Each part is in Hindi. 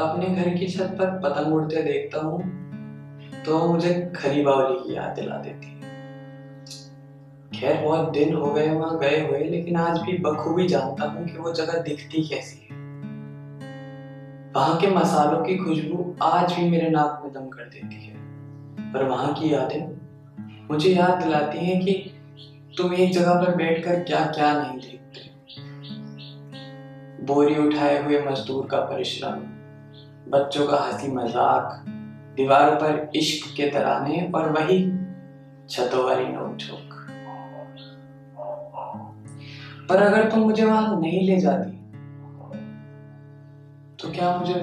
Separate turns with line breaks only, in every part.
अपने घर की छत पर पतंग उड़ते देखता हूँ तो मुझे खरी बावली की याद दिला देती है। खैर, बहुत दिन हो गए, वहाँ गए हुए, लेकिन आज भी बखूबी जानता हूँ कि वो जगह दिखती कैसी है। वहाँ के मसालों की खुशबू आज भी मेरे नाक में दम कर देती है, पर वहाँ की यादें मुझे याद दिलाती हैं कि तुम एक जगह पर बैठकर क्या क्या नहीं देखते। बोरी उठाए हुए मजदूर का परिश्रम बच्चों का हँसी मज़ाक, दीवारों पर इश्क के तराने और वही छतों वाली नोक पर अगर तुम मुझे वहाँ नहीं ले जाती तो क्या मुझे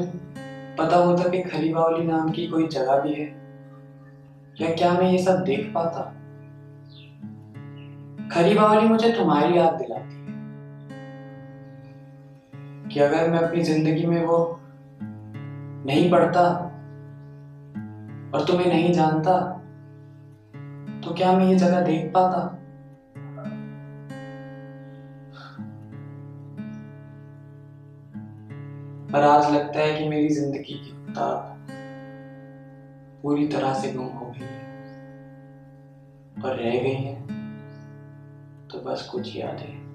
पता होता कि खली बावली नाम की कोई जगह भी है? या क्या मैं ये सब देख पाता? खरीबावली मुझे तुम्हारी याद दिलाती है कि अगर मैं अपनी ज़िंदगी में वो नहीं पढ़ता और तुम्हें नहीं जानता तो क्या मैं ये जगह देख पाता? पर आज लगता है कि मेरी ज़िंदगी की किताब पूरी तरह से गुम हो गई है। और रह गई है तो बस कुछ यादें